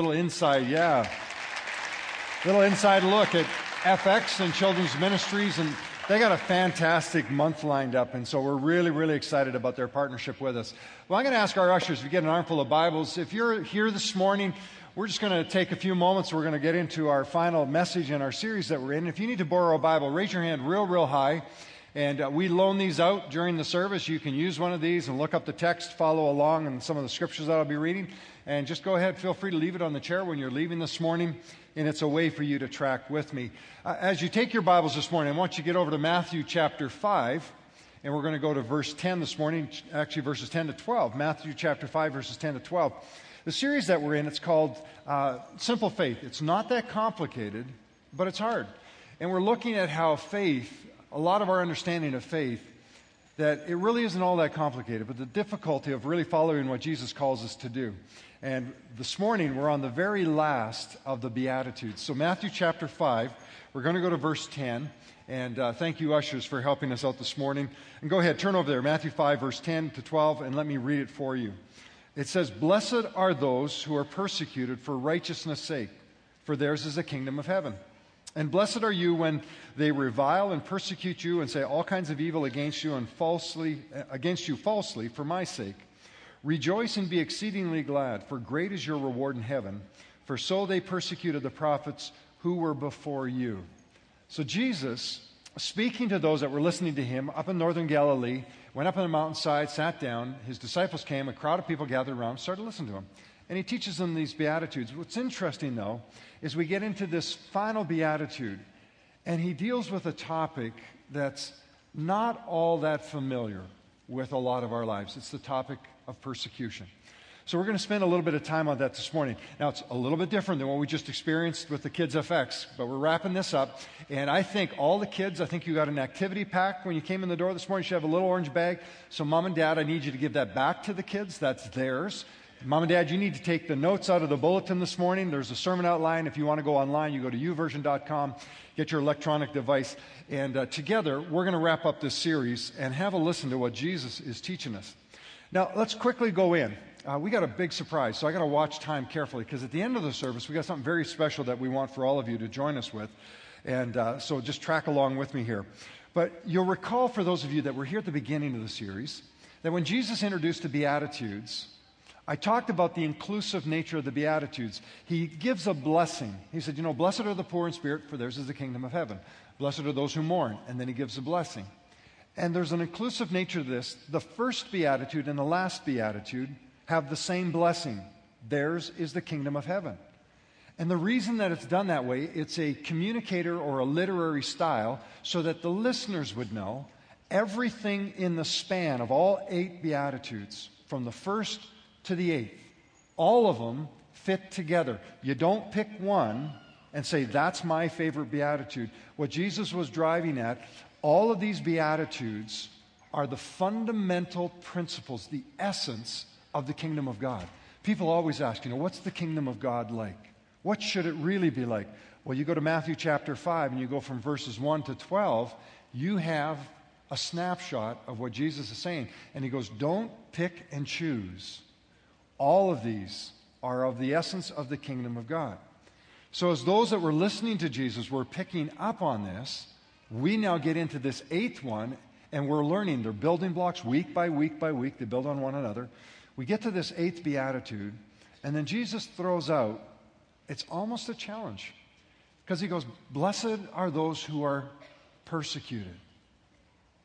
Little inside, yeah. Little inside look at FX and Children's Ministries, and they got a fantastic month lined up, and so we're really, really excited about their partnership with us. Well, I'm going to ask our ushers if you get an armful of Bibles. If you're here this morning, we're just going to take a few moments. We're going to get into our final message in our series that we're in. If you need to borrow a Bible, raise your hand real, real high. And uh, we loan these out during the service. You can use one of these and look up the text, follow along, and some of the scriptures that I'll be reading. And just go ahead, feel free to leave it on the chair when you're leaving this morning, and it's a way for you to track with me. Uh, as you take your Bibles this morning, I want you to get over to Matthew chapter 5, and we're going to go to verse 10 this morning, actually verses 10 to 12. Matthew chapter 5, verses 10 to 12. The series that we're in, it's called uh, Simple Faith. It's not that complicated, but it's hard. And we're looking at how faith a lot of our understanding of faith that it really isn't all that complicated, but the difficulty of really following what Jesus calls us to do. And this morning, we're on the very last of the Beatitudes. So, Matthew chapter 5, we're going to go to verse 10. And uh, thank you, ushers, for helping us out this morning. And go ahead, turn over there, Matthew 5, verse 10 to 12, and let me read it for you. It says, Blessed are those who are persecuted for righteousness' sake, for theirs is the kingdom of heaven. And blessed are you when they revile and persecute you and say all kinds of evil against you and falsely against you falsely for my sake. Rejoice and be exceedingly glad, for great is your reward in heaven, for so they persecuted the prophets who were before you. So Jesus, speaking to those that were listening to him up in northern Galilee, went up on the mountainside, sat down. His disciples came, a crowd of people gathered around, started listening to him. And he teaches them these Beatitudes. What's interesting, though, is we get into this final Beatitude, and he deals with a topic that's not all that familiar with a lot of our lives. It's the topic of persecution. So we're going to spend a little bit of time on that this morning. Now, it's a little bit different than what we just experienced with the Kids FX, but we're wrapping this up. And I think all the kids, I think you got an activity pack when you came in the door this morning. You should have a little orange bag. So, mom and dad, I need you to give that back to the kids. That's theirs. Mom and Dad, you need to take the notes out of the bulletin this morning. There's a sermon outline. If you want to go online, you go to youversion.com, get your electronic device, and uh, together we're going to wrap up this series and have a listen to what Jesus is teaching us. Now, let's quickly go in. Uh, we got a big surprise, so I got to watch time carefully because at the end of the service, we got something very special that we want for all of you to join us with. And uh, so just track along with me here. But you'll recall, for those of you that were here at the beginning of the series, that when Jesus introduced the Beatitudes, I talked about the inclusive nature of the Beatitudes. He gives a blessing. He said, You know, blessed are the poor in spirit, for theirs is the kingdom of heaven. Blessed are those who mourn. And then he gives a blessing. And there's an inclusive nature to this. The first Beatitude and the last Beatitude have the same blessing. Theirs is the kingdom of heaven. And the reason that it's done that way, it's a communicator or a literary style so that the listeners would know everything in the span of all eight Beatitudes, from the first to the eighth. All of them fit together. You don't pick one and say, that's my favorite beatitude. What Jesus was driving at, all of these beatitudes are the fundamental principles, the essence of the kingdom of God. People always ask, you know, what's the kingdom of God like? What should it really be like? Well, you go to Matthew chapter 5 and you go from verses 1 to 12, you have a snapshot of what Jesus is saying. And he goes, don't pick and choose. All of these are of the essence of the kingdom of God. So, as those that were listening to Jesus were picking up on this, we now get into this eighth one, and we're learning. They're building blocks week by week by week, they build on one another. We get to this eighth beatitude, and then Jesus throws out it's almost a challenge because he goes, Blessed are those who are persecuted.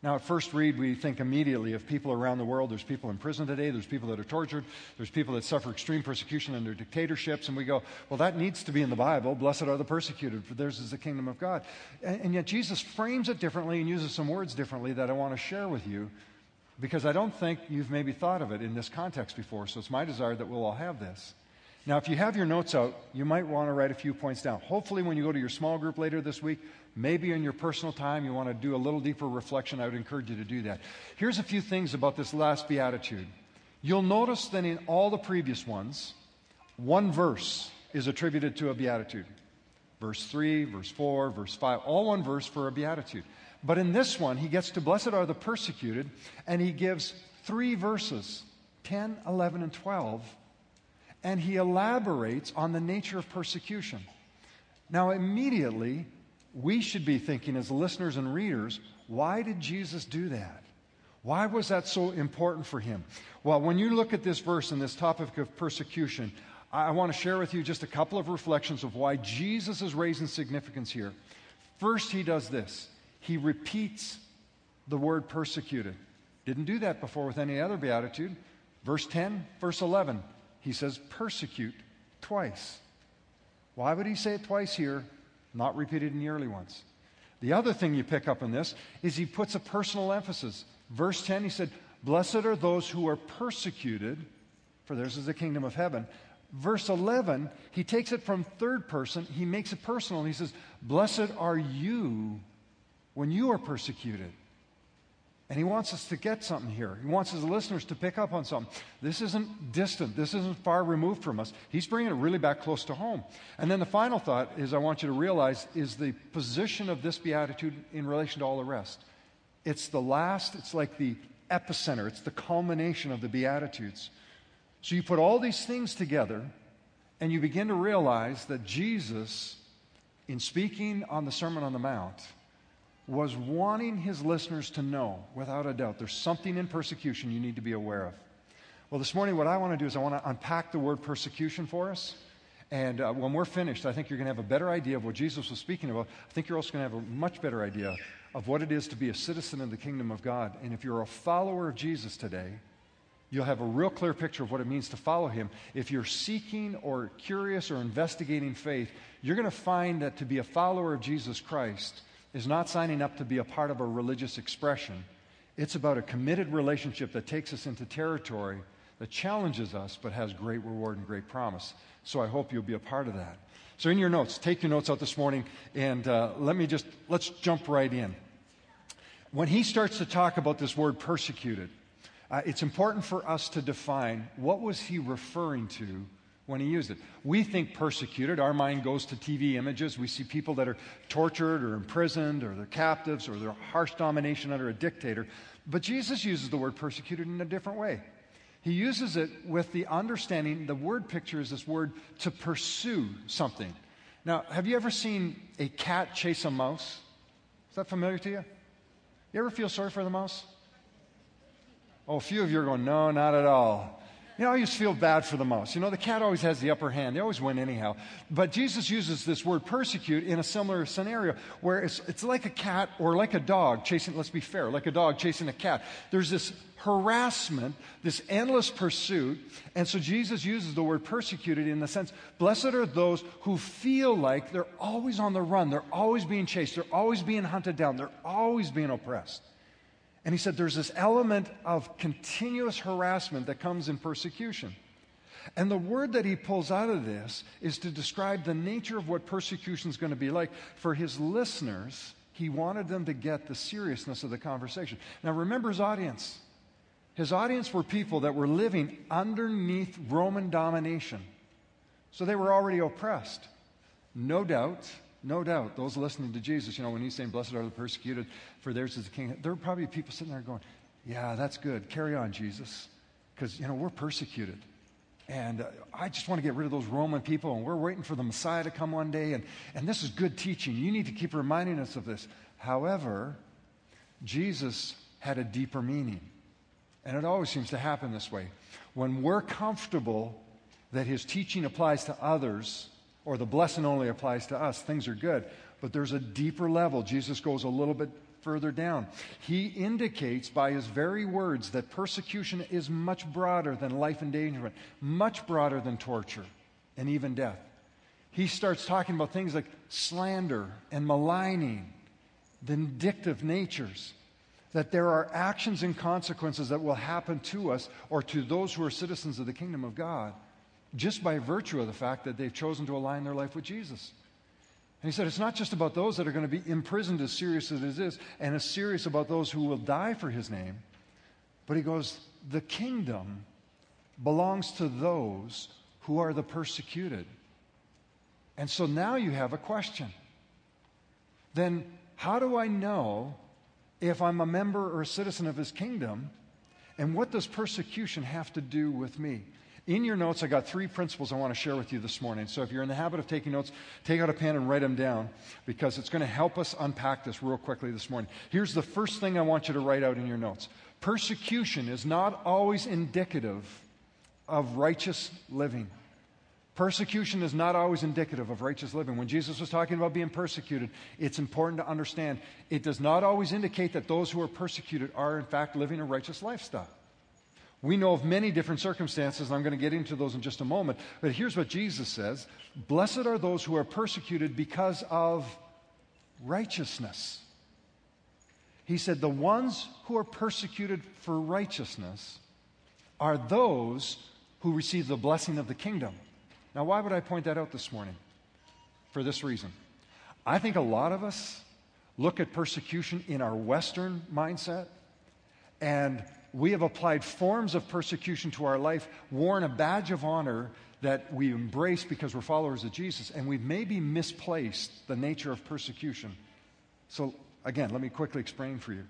Now, at first read, we think immediately of people around the world. There's people in prison today, there's people that are tortured, there's people that suffer extreme persecution under dictatorships, and we go, well, that needs to be in the Bible. Blessed are the persecuted, for theirs is the kingdom of God. And, and yet, Jesus frames it differently and uses some words differently that I want to share with you because I don't think you've maybe thought of it in this context before. So it's my desire that we'll all have this. Now, if you have your notes out, you might want to write a few points down. Hopefully, when you go to your small group later this week, maybe in your personal time you want to do a little deeper reflection, I would encourage you to do that. Here's a few things about this last beatitude. You'll notice that in all the previous ones, one verse is attributed to a beatitude. Verse 3, verse 4, verse 5, all one verse for a beatitude. But in this one, he gets to blessed are the persecuted, and he gives three verses 10, 11, and 12 and he elaborates on the nature of persecution. Now, immediately, we should be thinking as listeners and readers, why did Jesus do that? Why was that so important for him? Well, when you look at this verse and this topic of persecution, I want to share with you just a couple of reflections of why Jesus is raising significance here. First, he does this he repeats the word persecuted. Didn't do that before with any other beatitude. Verse 10, verse 11, he says persecute twice. Why would he say it twice here, not repeated in the early ones? The other thing you pick up in this is he puts a personal emphasis. Verse 10, he said, Blessed are those who are persecuted, for theirs is the kingdom of heaven. Verse 11, he takes it from third person, he makes it personal, and he says, Blessed are you when you are persecuted. And he wants us to get something here. He wants his listeners to pick up on something. This isn't distant. This isn't far removed from us. He's bringing it really back close to home. And then the final thought is I want you to realize is the position of this beatitude in relation to all the rest. It's the last, it's like the epicenter, it's the culmination of the beatitudes. So you put all these things together and you begin to realize that Jesus, in speaking on the Sermon on the Mount, was wanting his listeners to know, without a doubt, there's something in persecution you need to be aware of. Well, this morning, what I want to do is I want to unpack the word persecution for us. And uh, when we're finished, I think you're going to have a better idea of what Jesus was speaking about. I think you're also going to have a much better idea of what it is to be a citizen of the kingdom of God. And if you're a follower of Jesus today, you'll have a real clear picture of what it means to follow him. If you're seeking or curious or investigating faith, you're going to find that to be a follower of Jesus Christ is not signing up to be a part of a religious expression. It's about a committed relationship that takes us into territory that challenges us but has great reward and great promise. So I hope you'll be a part of that. So in your notes, take your notes out this morning and uh, let me just, let's jump right in. When he starts to talk about this word persecuted, uh, it's important for us to define what was he referring to when he used it. We think persecuted. Our mind goes to TV images. We see people that are tortured or imprisoned or they're captives or they're harsh domination under a dictator. But Jesus uses the word persecuted in a different way. He uses it with the understanding the word picture is this word to pursue something. Now, have you ever seen a cat chase a mouse? Is that familiar to you? You ever feel sorry for the mouse? Oh, a few of you are going, no, not at all. You know, I to feel bad for the mouse. You know, the cat always has the upper hand. They always win anyhow. But Jesus uses this word persecute in a similar scenario where it's, it's like a cat or like a dog chasing, let's be fair, like a dog chasing a cat. There's this harassment, this endless pursuit. And so Jesus uses the word persecuted in the sense, blessed are those who feel like they're always on the run. They're always being chased. They're always being hunted down. They're always being oppressed. And he said there's this element of continuous harassment that comes in persecution. And the word that he pulls out of this is to describe the nature of what persecution is going to be like. For his listeners, he wanted them to get the seriousness of the conversation. Now, remember his audience. His audience were people that were living underneath Roman domination. So they were already oppressed. No doubt, no doubt, those listening to Jesus, you know, when he's saying, Blessed are the persecuted, for theirs is the kingdom, there are probably people sitting there going, Yeah, that's good. Carry on, Jesus. Because, you know, we're persecuted. And uh, I just want to get rid of those Roman people, and we're waiting for the Messiah to come one day. And, and this is good teaching. You need to keep reminding us of this. However, Jesus had a deeper meaning. And it always seems to happen this way. When we're comfortable that his teaching applies to others, or the blessing only applies to us, things are good. But there's a deeper level. Jesus goes a little bit further down. He indicates by his very words that persecution is much broader than life endangerment, much broader than torture and even death. He starts talking about things like slander and maligning, vindictive natures. That there are actions and consequences that will happen to us or to those who are citizens of the kingdom of God just by virtue of the fact that they've chosen to align their life with Jesus. And he said, it's not just about those that are going to be imprisoned as serious as it is, and as serious about those who will die for his name. But he goes, the kingdom belongs to those who are the persecuted. And so now you have a question. Then, how do I know if I'm a member or a citizen of his kingdom? And what does persecution have to do with me? In your notes, I got three principles I want to share with you this morning. So if you're in the habit of taking notes, take out a pen and write them down because it's going to help us unpack this real quickly this morning. Here's the first thing I want you to write out in your notes persecution is not always indicative of righteous living. Persecution is not always indicative of righteous living. When Jesus was talking about being persecuted, it's important to understand it does not always indicate that those who are persecuted are, in fact, living a righteous lifestyle. We know of many different circumstances, I'm going to get into those in just a moment. But here's what Jesus says Blessed are those who are persecuted because of righteousness. He said, The ones who are persecuted for righteousness are those who receive the blessing of the kingdom. Now, why would I point that out this morning? For this reason. I think a lot of us look at persecution in our Western mindset, and we have applied forms of persecution to our life, worn a badge of honor that we embrace because we're followers of Jesus, and we've maybe misplaced the nature of persecution. So, again, let me quickly explain for you.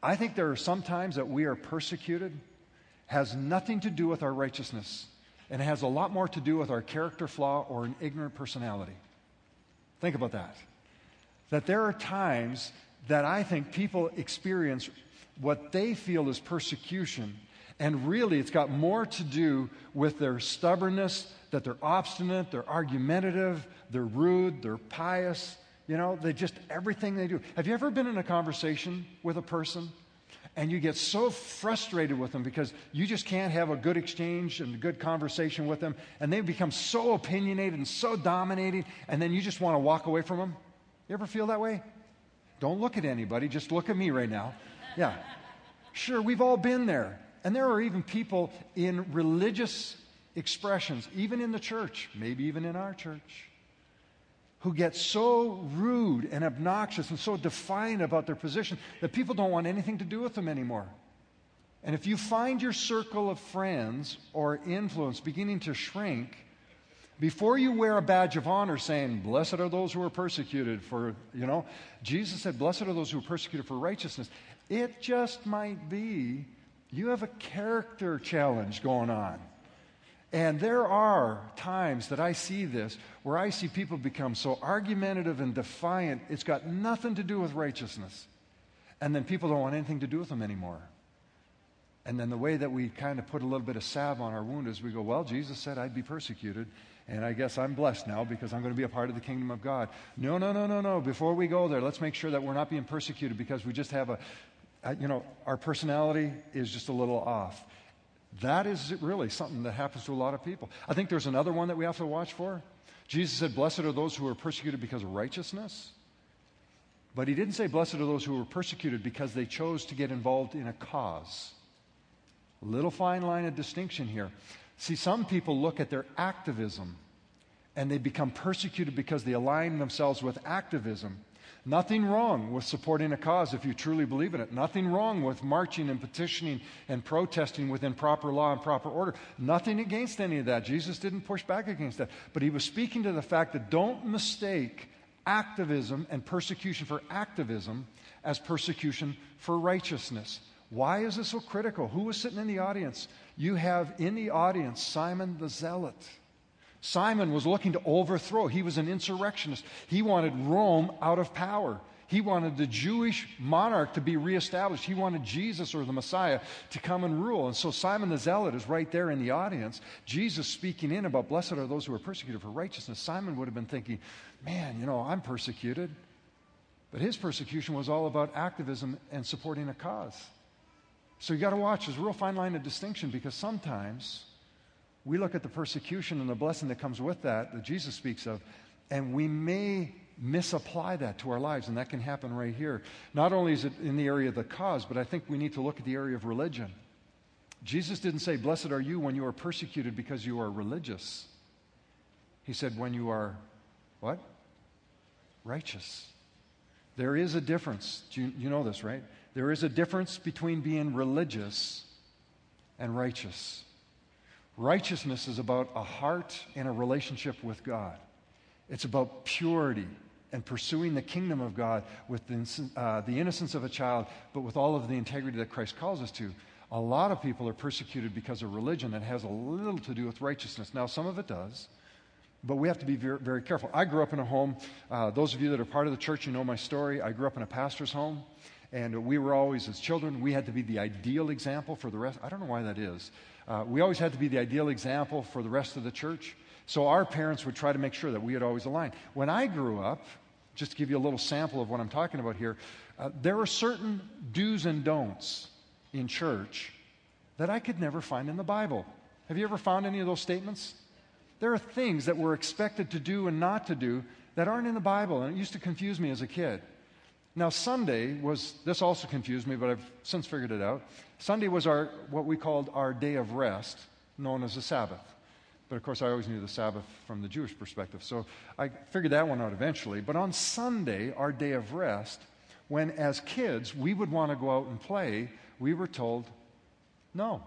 I think there are some times that we are persecuted has nothing to do with our righteousness and has a lot more to do with our character flaw or an ignorant personality. Think about that. That there are times that I think people experience what they feel is persecution, and really it's got more to do with their stubbornness, that they're obstinate, they're argumentative, they're rude, they're pious. You know, they just, everything they do. Have you ever been in a conversation with a person and you get so frustrated with them because you just can't have a good exchange and a good conversation with them, and they become so opinionated and so dominating, and then you just want to walk away from them. You ever feel that way? Don't look at anybody, just look at me right now. Yeah. Sure, we've all been there. And there are even people in religious expressions, even in the church, maybe even in our church, who get so rude and obnoxious and so defiant about their position that people don't want anything to do with them anymore. And if you find your circle of friends or influence beginning to shrink, before you wear a badge of honor saying, Blessed are those who are persecuted for, you know, Jesus said, Blessed are those who are persecuted for righteousness. It just might be you have a character challenge going on. And there are times that I see this where I see people become so argumentative and defiant, it's got nothing to do with righteousness. And then people don't want anything to do with them anymore. And then the way that we kind of put a little bit of salve on our wound is we go, Well, Jesus said I'd be persecuted, and I guess I'm blessed now because I'm going to be a part of the kingdom of God. No, no, no, no, no. Before we go there, let's make sure that we're not being persecuted because we just have a, a you know, our personality is just a little off. That is really something that happens to a lot of people. I think there's another one that we have to watch for. Jesus said, Blessed are those who are persecuted because of righteousness. But he didn't say, Blessed are those who are persecuted because they chose to get involved in a cause. A little fine line of distinction here. See, some people look at their activism and they become persecuted because they align themselves with activism. Nothing wrong with supporting a cause if you truly believe in it. Nothing wrong with marching and petitioning and protesting within proper law and proper order. Nothing against any of that. Jesus didn't push back against that. But he was speaking to the fact that don't mistake activism and persecution for activism as persecution for righteousness. Why is this so critical? Who was sitting in the audience? You have in the audience Simon the Zealot. Simon was looking to overthrow. He was an insurrectionist. He wanted Rome out of power. He wanted the Jewish monarch to be reestablished. He wanted Jesus or the Messiah to come and rule. And so Simon the Zealot is right there in the audience. Jesus speaking in about, Blessed are those who are persecuted for righteousness. Simon would have been thinking, Man, you know, I'm persecuted. But his persecution was all about activism and supporting a cause. So you got to watch. There's a real fine line of distinction because sometimes we look at the persecution and the blessing that comes with that, that Jesus speaks of, and we may misapply that to our lives, and that can happen right here. Not only is it in the area of the cause, but I think we need to look at the area of religion. Jesus didn't say, Blessed are you when you are persecuted because you are religious. He said, When you are what? Righteous. There is a difference. You, you know this, right? There is a difference between being religious and righteous. Righteousness is about a heart and a relationship with God. It's about purity and pursuing the kingdom of God with the, uh, the innocence of a child, but with all of the integrity that Christ calls us to. A lot of people are persecuted because of religion that has a little to do with righteousness. Now, some of it does, but we have to be very, very careful. I grew up in a home, uh, those of you that are part of the church, you know my story. I grew up in a pastor's home, and we were always, as children, we had to be the ideal example for the rest. I don't know why that is. Uh, we always had to be the ideal example for the rest of the church. So our parents would try to make sure that we had always aligned. When I grew up, just to give you a little sample of what I'm talking about here, uh, there are certain do's and don'ts in church that I could never find in the Bible. Have you ever found any of those statements? There are things that we're expected to do and not to do that aren't in the Bible, and it used to confuse me as a kid. Now, Sunday was, this also confused me, but I've since figured it out. Sunday was our, what we called our day of rest, known as the Sabbath. But of course, I always knew the Sabbath from the Jewish perspective. So I figured that one out eventually. But on Sunday, our day of rest, when as kids we would want to go out and play, we were told no.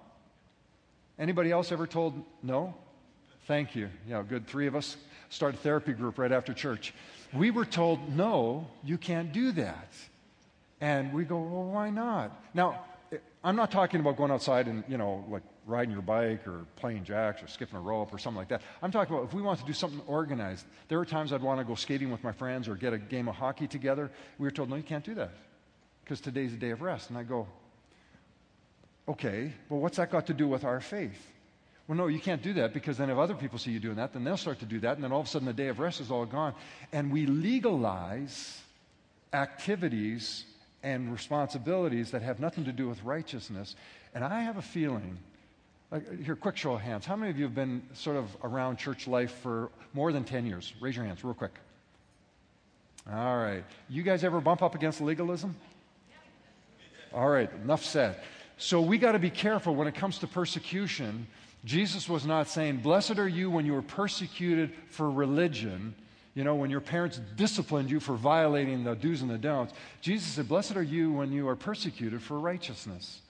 Anybody else ever told no? Thank you. Yeah, good. Three of us start therapy group right after church. We were told, no, you can't do that. And we go, well, why not? Now, I'm not talking about going outside and, you know, like riding your bike or playing jacks or skipping a rope or something like that. I'm talking about if we want to do something organized. There are times I'd want to go skating with my friends or get a game of hockey together. We were told, no, you can't do that because today's a day of rest. And I go, okay, well, what's that got to do with our faith? Well, no, you can't do that because then if other people see you doing that, then they'll start to do that, and then all of a sudden the day of rest is all gone. And we legalize activities and responsibilities that have nothing to do with righteousness. And I have a feeling, like, here, quick show of hands. How many of you have been sort of around church life for more than 10 years? Raise your hands, real quick. All right. You guys ever bump up against legalism? All right, enough said. So we got to be careful when it comes to persecution. Jesus was not saying, Blessed are you when you are persecuted for religion. You know, when your parents disciplined you for violating the do's and the don'ts. Jesus said, Blessed are you when you are persecuted for righteousness.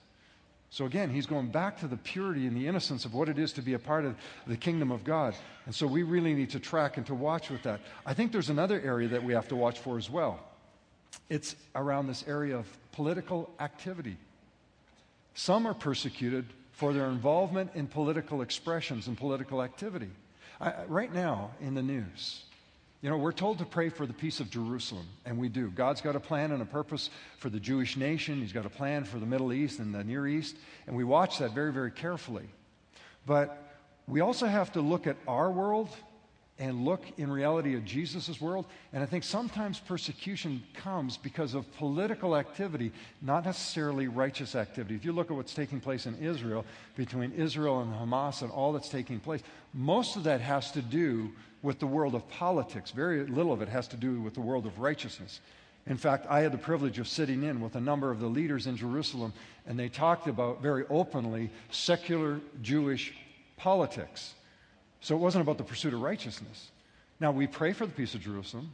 So again, he's going back to the purity and the innocence of what it is to be a part of the kingdom of God. And so we really need to track and to watch with that. I think there's another area that we have to watch for as well. It's around this area of political activity. Some are persecuted for their involvement in political expressions and political activity. I, right now in the news, you know, we're told to pray for the peace of Jerusalem, and we do. God's got a plan and a purpose for the Jewish nation. He's got a plan for the Middle East and the Near East, and we watch that very, very carefully. But we also have to look at our world and look in reality at Jesus' world. And I think sometimes persecution comes because of political activity, not necessarily righteous activity. If you look at what's taking place in Israel, between Israel and Hamas and all that's taking place, most of that has to do with the world of politics. Very little of it has to do with the world of righteousness. In fact, I had the privilege of sitting in with a number of the leaders in Jerusalem, and they talked about very openly secular Jewish politics. So it wasn't about the pursuit of righteousness. Now, we pray for the peace of Jerusalem,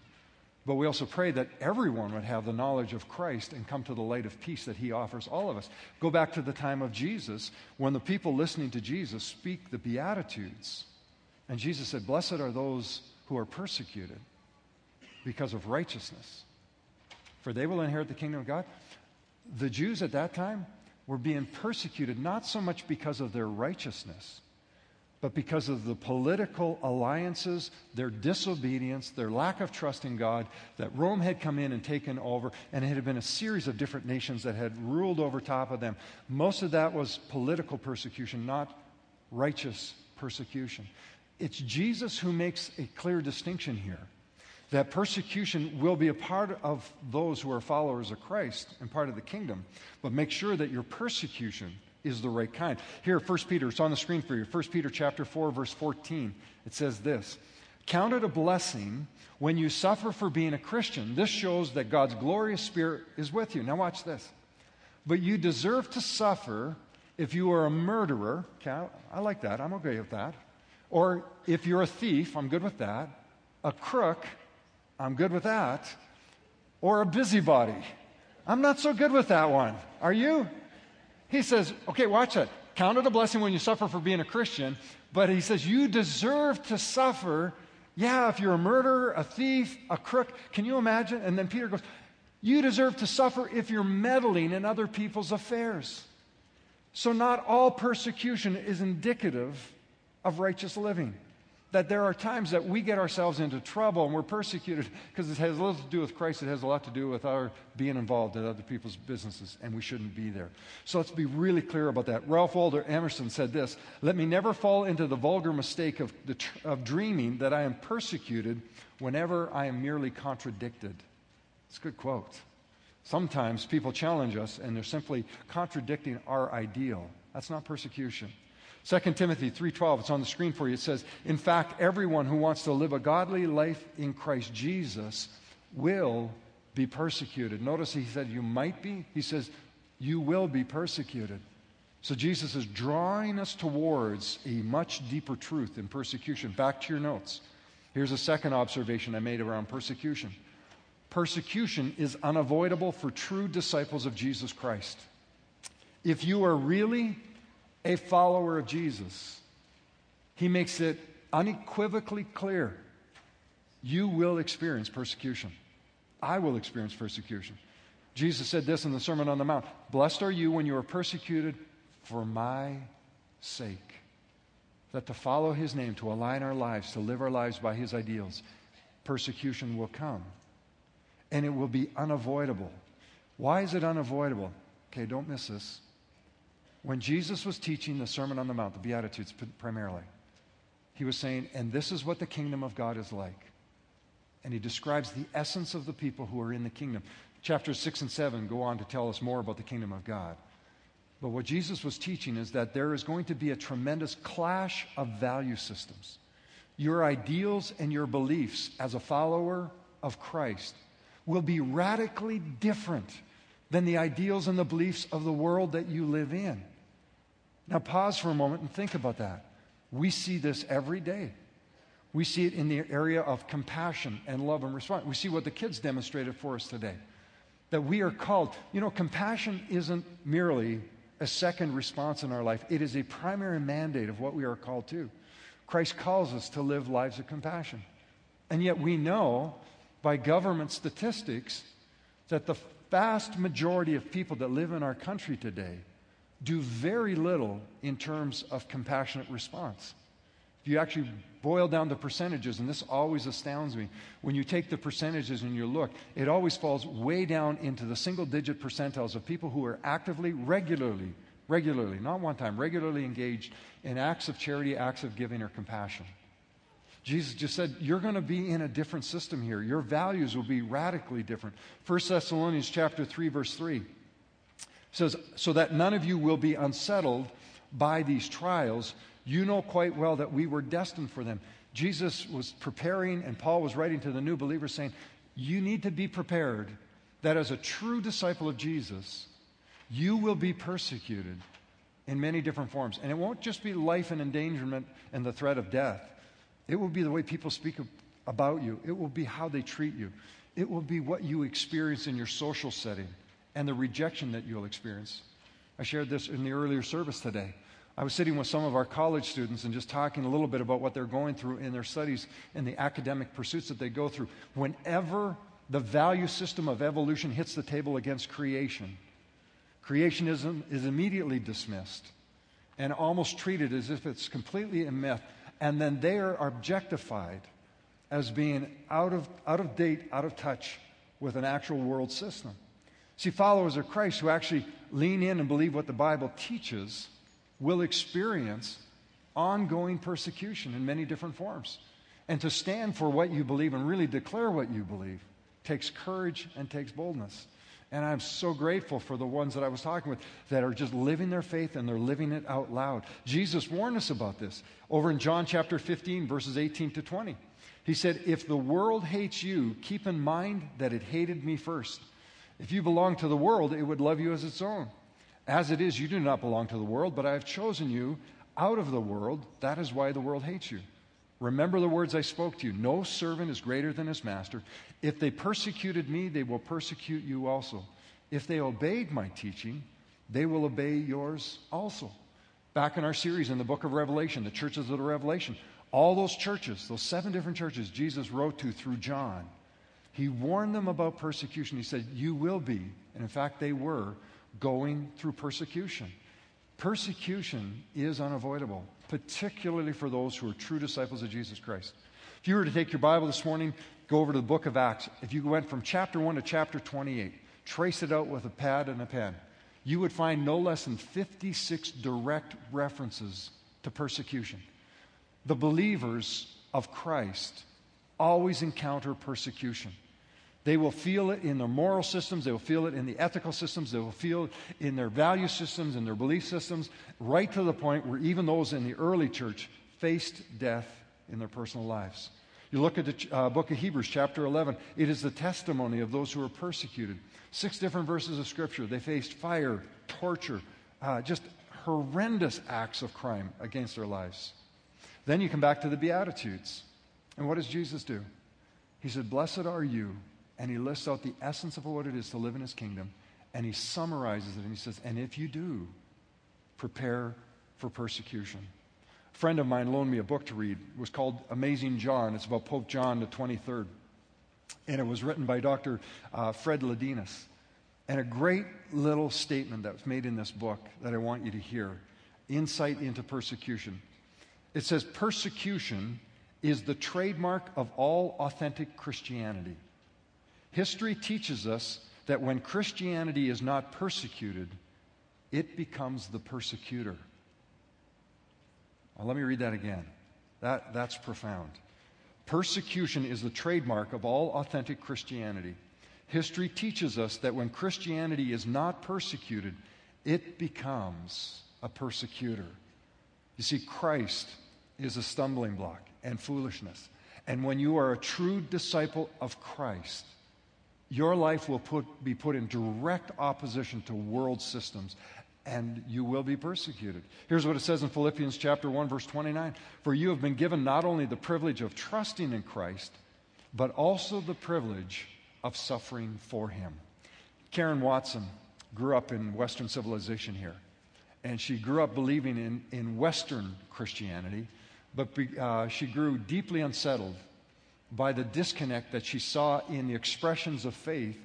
but we also pray that everyone would have the knowledge of Christ and come to the light of peace that he offers all of us. Go back to the time of Jesus when the people listening to Jesus speak the Beatitudes. And Jesus said, Blessed are those who are persecuted because of righteousness, for they will inherit the kingdom of God. The Jews at that time were being persecuted not so much because of their righteousness but because of the political alliances, their disobedience, their lack of trust in God, that Rome had come in and taken over, and it had been a series of different nations that had ruled over top of them. Most of that was political persecution, not righteous persecution. It's Jesus who makes a clear distinction here that persecution will be a part of those who are followers of Christ and part of the kingdom, but make sure that your persecution is the right kind. Here, 1 Peter, it's on the screen for you. 1 Peter chapter 4, verse 14. It says this Count it a blessing when you suffer for being a Christian. This shows that God's glorious spirit is with you. Now watch this. But you deserve to suffer if you are a murderer. Okay, I like that. I'm okay with that. Or if you're a thief, I'm good with that. A crook, I'm good with that. Or a busybody. I'm not so good with that one. Are you? He says, okay, watch that. Count it a blessing when you suffer for being a Christian, but he says, you deserve to suffer. Yeah, if you're a murderer, a thief, a crook, can you imagine? And then Peter goes, you deserve to suffer if you're meddling in other people's affairs. So, not all persecution is indicative of righteous living. That there are times that we get ourselves into trouble and we're persecuted because it has little to do with Christ, it has a lot to do with our being involved in other people's businesses, and we shouldn't be there. So let's be really clear about that. Ralph Waldo Emerson said this Let me never fall into the vulgar mistake of, the, of dreaming that I am persecuted whenever I am merely contradicted. It's a good quote. Sometimes people challenge us and they're simply contradicting our ideal. That's not persecution. 2 Timothy 3:12 it's on the screen for you it says in fact everyone who wants to live a godly life in Christ Jesus will be persecuted. Notice he said you might be. He says you will be persecuted. So Jesus is drawing us towards a much deeper truth in persecution. Back to your notes. Here's a second observation I made around persecution. Persecution is unavoidable for true disciples of Jesus Christ. If you are really a follower of Jesus, he makes it unequivocally clear you will experience persecution. I will experience persecution. Jesus said this in the Sermon on the Mount Blessed are you when you are persecuted for my sake. That to follow his name, to align our lives, to live our lives by his ideals, persecution will come. And it will be unavoidable. Why is it unavoidable? Okay, don't miss this. When Jesus was teaching the Sermon on the Mount, the Beatitudes primarily, he was saying, and this is what the kingdom of God is like. And he describes the essence of the people who are in the kingdom. Chapters 6 and 7 go on to tell us more about the kingdom of God. But what Jesus was teaching is that there is going to be a tremendous clash of value systems. Your ideals and your beliefs as a follower of Christ will be radically different than the ideals and the beliefs of the world that you live in. Now, pause for a moment and think about that. We see this every day. We see it in the area of compassion and love and response. We see what the kids demonstrated for us today. That we are called, you know, compassion isn't merely a second response in our life, it is a primary mandate of what we are called to. Christ calls us to live lives of compassion. And yet we know by government statistics that the vast majority of people that live in our country today do very little in terms of compassionate response. If you actually boil down the percentages, and this always astounds me, when you take the percentages and you look, it always falls way down into the single digit percentiles of people who are actively, regularly, regularly, not one time, regularly engaged in acts of charity, acts of giving, or compassion. Jesus just said, You're going to be in a different system here. Your values will be radically different. 1 Thessalonians chapter 3, verse 3 says, So that none of you will be unsettled by these trials. You know quite well that we were destined for them. Jesus was preparing, and Paul was writing to the new believers saying, You need to be prepared that as a true disciple of Jesus, you will be persecuted in many different forms. And it won't just be life and endangerment and the threat of death. It will be the way people speak about you. It will be how they treat you. It will be what you experience in your social setting and the rejection that you'll experience. I shared this in the earlier service today. I was sitting with some of our college students and just talking a little bit about what they're going through in their studies and the academic pursuits that they go through. Whenever the value system of evolution hits the table against creation, creationism is immediately dismissed and almost treated as if it's completely a myth and then they are objectified as being out of, out of date, out of touch with an actual world system. See, followers of Christ who actually lean in and believe what the Bible teaches will experience ongoing persecution in many different forms. And to stand for what you believe and really declare what you believe takes courage and takes boldness. And I'm so grateful for the ones that I was talking with that are just living their faith and they're living it out loud. Jesus warned us about this over in John chapter 15, verses 18 to 20. He said, If the world hates you, keep in mind that it hated me first. If you belong to the world, it would love you as its own. As it is, you do not belong to the world, but I have chosen you out of the world. That is why the world hates you. Remember the words I spoke to you. No servant is greater than his master. If they persecuted me, they will persecute you also. If they obeyed my teaching, they will obey yours also. Back in our series in the book of Revelation, the churches of the Revelation, all those churches, those seven different churches Jesus wrote to through John, he warned them about persecution. He said, You will be, and in fact, they were, going through persecution. Persecution is unavoidable, particularly for those who are true disciples of Jesus Christ. If you were to take your Bible this morning, go over to the book of Acts. If you went from chapter 1 to chapter 28, trace it out with a pad and a pen, you would find no less than 56 direct references to persecution. The believers of Christ always encounter persecution. They will feel it in their moral systems, they will feel it in the ethical systems, they will feel it in their value systems, in their belief systems, right to the point where even those in the early church faced death in their personal lives. You look at the uh, book of Hebrews, chapter 11, it is the testimony of those who were persecuted. Six different verses of scripture. They faced fire, torture, uh, just horrendous acts of crime against their lives. Then you come back to the Beatitudes. And what does Jesus do? He said, Blessed are you and he lists out the essence of what it is to live in his kingdom, and he summarizes it, and he says, And if you do, prepare for persecution. A friend of mine loaned me a book to read. It was called Amazing John. It's about Pope John the 23rd. And it was written by Dr. Uh, Fred Ladinas. And a great little statement that was made in this book that I want you to hear insight into persecution. It says, Persecution is the trademark of all authentic Christianity. History teaches us that when Christianity is not persecuted, it becomes the persecutor. Well, let me read that again. That, that's profound. Persecution is the trademark of all authentic Christianity. History teaches us that when Christianity is not persecuted, it becomes a persecutor. You see, Christ is a stumbling block and foolishness. And when you are a true disciple of Christ, your life will put, be put in direct opposition to world systems and you will be persecuted. Here's what it says in Philippians chapter 1 verse 29, for you have been given not only the privilege of trusting in Christ, but also the privilege of suffering for him. Karen Watson grew up in western civilization here, and she grew up believing in, in western Christianity, but uh, she grew deeply unsettled by the disconnect that she saw in the expressions of faith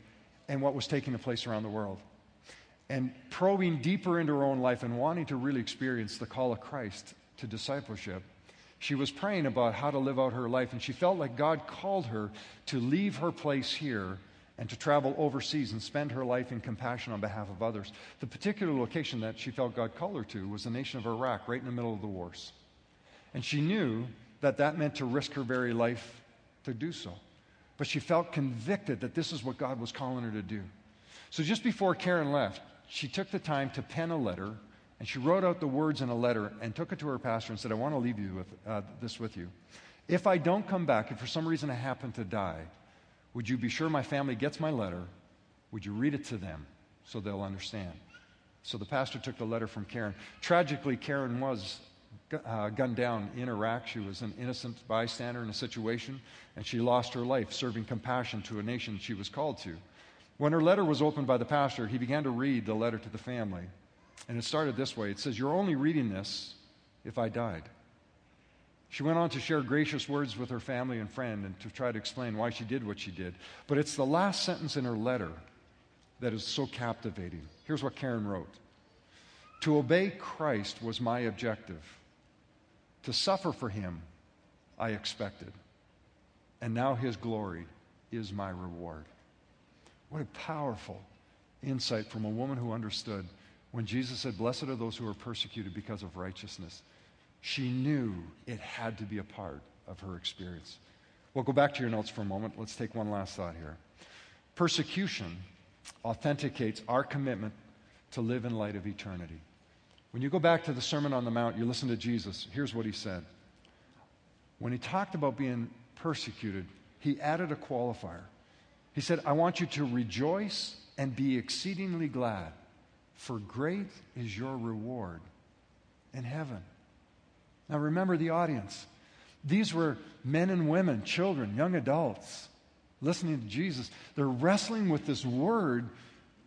and what was taking place around the world. And probing deeper into her own life and wanting to really experience the call of Christ to discipleship, she was praying about how to live out her life. And she felt like God called her to leave her place here and to travel overseas and spend her life in compassion on behalf of others. The particular location that she felt God called her to was the nation of Iraq, right in the middle of the wars. And she knew that that meant to risk her very life to do so. But she felt convicted that this is what God was calling her to do. So just before Karen left, she took the time to pen a letter and she wrote out the words in a letter and took it to her pastor and said, I want to leave you with, uh, this with you. If I don't come back, if for some reason I happen to die, would you be sure my family gets my letter? Would you read it to them so they'll understand? So the pastor took the letter from Karen. Tragically, Karen was uh, gunned down in Iraq. She was an innocent bystander in a situation, and she lost her life serving compassion to a nation she was called to. When her letter was opened by the pastor, he began to read the letter to the family. And it started this way It says, You're only reading this if I died. She went on to share gracious words with her family and friend and to try to explain why she did what she did. But it's the last sentence in her letter that is so captivating. Here's what Karen wrote To obey Christ was my objective. To suffer for him, I expected. And now his glory is my reward. What a powerful insight from a woman who understood when Jesus said, Blessed are those who are persecuted because of righteousness. She knew it had to be a part of her experience. Well, go back to your notes for a moment. Let's take one last thought here. Persecution authenticates our commitment to live in light of eternity. When you go back to the Sermon on the Mount, you listen to Jesus, here's what he said. When he talked about being persecuted, he added a qualifier. He said, I want you to rejoice and be exceedingly glad, for great is your reward in heaven. Now remember the audience. These were men and women, children, young adults, listening to Jesus. They're wrestling with this word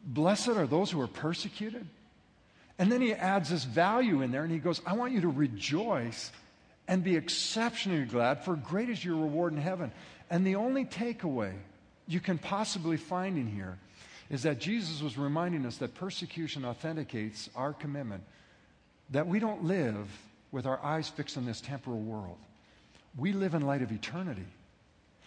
Blessed are those who are persecuted. And then he adds this value in there and he goes, I want you to rejoice and be exceptionally glad, for great is your reward in heaven. And the only takeaway you can possibly find in here is that Jesus was reminding us that persecution authenticates our commitment that we don't live with our eyes fixed on this temporal world. We live in light of eternity.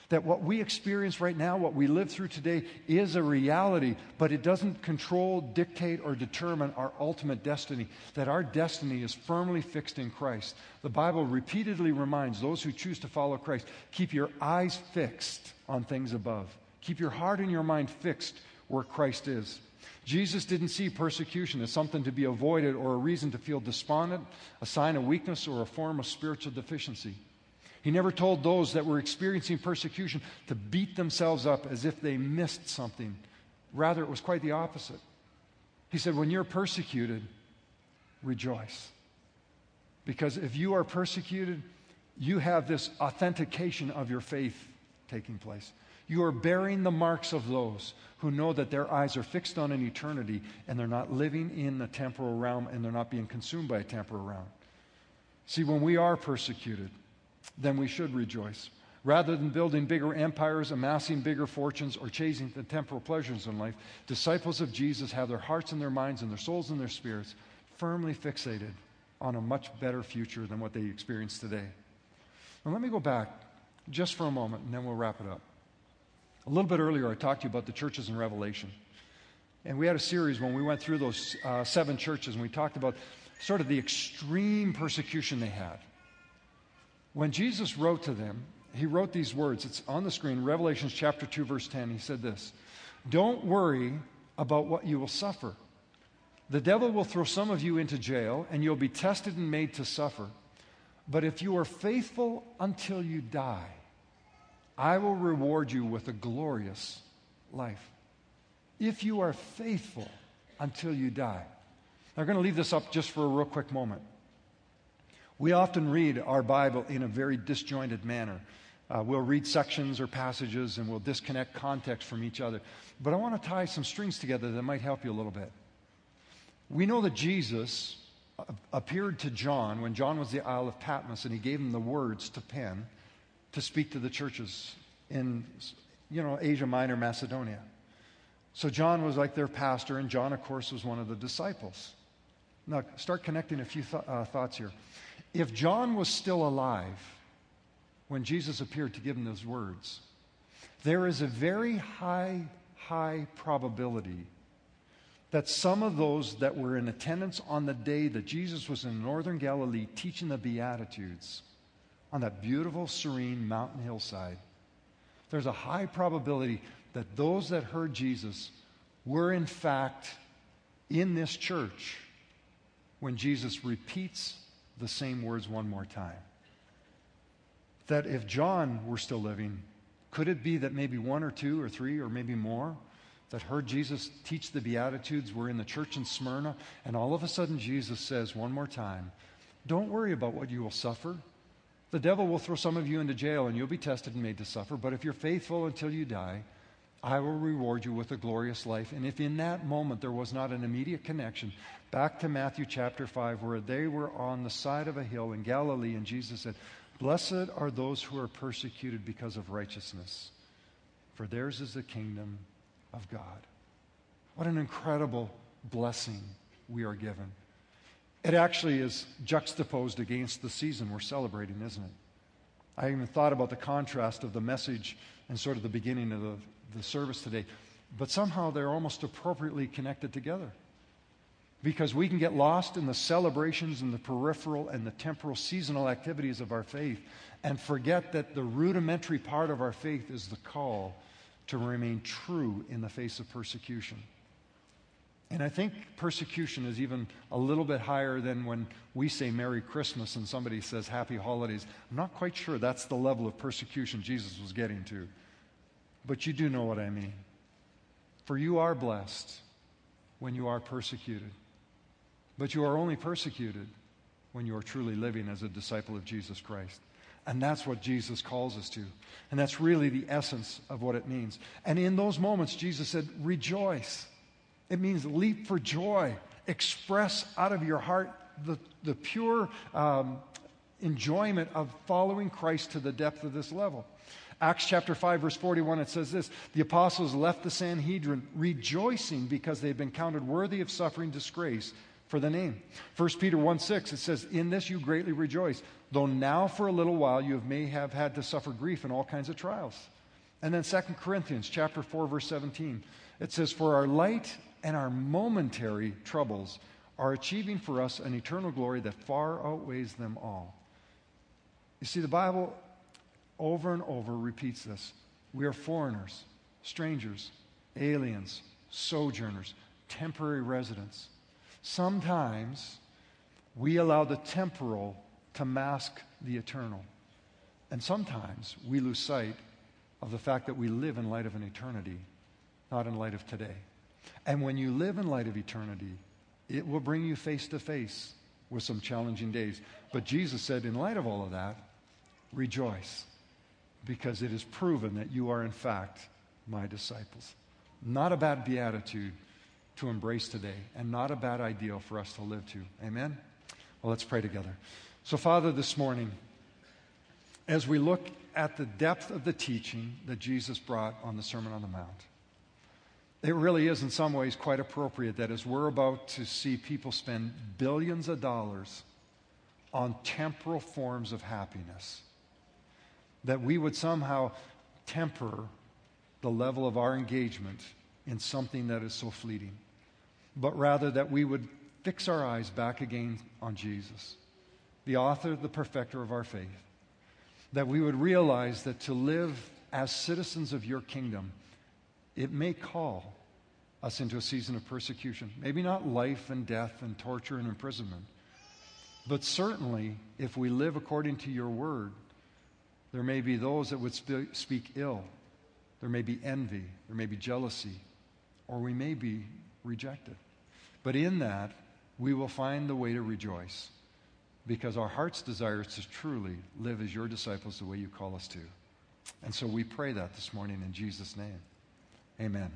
That what we experience right now, what we live through today, is a reality, but it doesn't control, dictate, or determine our ultimate destiny. That our destiny is firmly fixed in Christ. The Bible repeatedly reminds those who choose to follow Christ keep your eyes fixed on things above, keep your heart and your mind fixed where Christ is. Jesus didn't see persecution as something to be avoided or a reason to feel despondent, a sign of weakness, or a form of spiritual deficiency. He never told those that were experiencing persecution to beat themselves up as if they missed something. Rather, it was quite the opposite. He said, When you're persecuted, rejoice. Because if you are persecuted, you have this authentication of your faith taking place. You are bearing the marks of those who know that their eyes are fixed on an eternity and they're not living in a temporal realm and they're not being consumed by a temporal realm. See, when we are persecuted, then we should rejoice. Rather than building bigger empires, amassing bigger fortunes, or chasing the temporal pleasures in life, disciples of Jesus have their hearts and their minds and their souls and their spirits firmly fixated on a much better future than what they experience today. Now, let me go back just for a moment and then we'll wrap it up. A little bit earlier, I talked to you about the churches in Revelation. And we had a series when we went through those uh, seven churches and we talked about sort of the extreme persecution they had. When Jesus wrote to them, he wrote these words. It's on the screen, Revelations chapter 2, verse 10. He said this Don't worry about what you will suffer. The devil will throw some of you into jail, and you'll be tested and made to suffer. But if you are faithful until you die, I will reward you with a glorious life. If you are faithful until you die. I'm going to leave this up just for a real quick moment. We often read our Bible in a very disjointed manner. Uh, we'll read sections or passages and we'll disconnect context from each other. But I want to tie some strings together that might help you a little bit. We know that Jesus appeared to John when John was the Isle of Patmos and he gave him the words to pen to speak to the churches in you know Asia Minor Macedonia. So John was like their pastor and John of course was one of the disciples. Now start connecting a few th- uh, thoughts here. If John was still alive when Jesus appeared to give him those words, there is a very high, high probability that some of those that were in attendance on the day that Jesus was in northern Galilee teaching the Beatitudes on that beautiful, serene mountain hillside, there's a high probability that those that heard Jesus were in fact in this church when Jesus repeats the same words one more time. That if John were still living, could it be that maybe one or two or three or maybe more that heard Jesus teach the Beatitudes were in the church in Smyrna, and all of a sudden Jesus says one more time, Don't worry about what you will suffer. The devil will throw some of you into jail and you'll be tested and made to suffer, but if you're faithful until you die, I will reward you with a glorious life. And if in that moment there was not an immediate connection back to Matthew chapter 5, where they were on the side of a hill in Galilee, and Jesus said, Blessed are those who are persecuted because of righteousness, for theirs is the kingdom of God. What an incredible blessing we are given. It actually is juxtaposed against the season we're celebrating, isn't it? I even thought about the contrast of the message and sort of the beginning of the, the service today, but somehow they're almost appropriately connected together. Because we can get lost in the celebrations and the peripheral and the temporal seasonal activities of our faith and forget that the rudimentary part of our faith is the call to remain true in the face of persecution. And I think persecution is even a little bit higher than when we say Merry Christmas and somebody says Happy Holidays. I'm not quite sure that's the level of persecution Jesus was getting to. But you do know what I mean. For you are blessed when you are persecuted. But you are only persecuted when you are truly living as a disciple of Jesus Christ. And that's what Jesus calls us to. And that's really the essence of what it means. And in those moments, Jesus said, Rejoice. It means leap for joy. Express out of your heart the, the pure um, enjoyment of following Christ to the depth of this level. Acts chapter 5, verse 41, it says this The apostles left the Sanhedrin rejoicing because they had been counted worthy of suffering disgrace for the name. 1 Peter 1 6, it says, In this you greatly rejoice, though now for a little while you may have had to suffer grief in all kinds of trials. And then 2 Corinthians chapter 4, verse 17, it says, For our light and our momentary troubles are achieving for us an eternal glory that far outweighs them all. You see, the Bible over and over repeats this. We are foreigners, strangers, aliens, sojourners, temporary residents. Sometimes we allow the temporal to mask the eternal. And sometimes we lose sight of the fact that we live in light of an eternity, not in light of today. And when you live in light of eternity, it will bring you face to face with some challenging days. But Jesus said, in light of all of that, rejoice, because it is proven that you are, in fact, my disciples. Not a bad beatitude to embrace today, and not a bad ideal for us to live to. Amen? Well, let's pray together. So, Father, this morning, as we look at the depth of the teaching that Jesus brought on the Sermon on the Mount, it really is, in some ways, quite appropriate that as we're about to see people spend billions of dollars on temporal forms of happiness, that we would somehow temper the level of our engagement in something that is so fleeting, but rather that we would fix our eyes back again on Jesus, the author, the perfecter of our faith, that we would realize that to live as citizens of your kingdom it may call us into a season of persecution. Maybe not life and death and torture and imprisonment, but certainly if we live according to your word, there may be those that would sp- speak ill. There may be envy. There may be jealousy. Or we may be rejected. But in that, we will find the way to rejoice because our heart's desire is to truly live as your disciples the way you call us to. And so we pray that this morning in Jesus' name. Amen.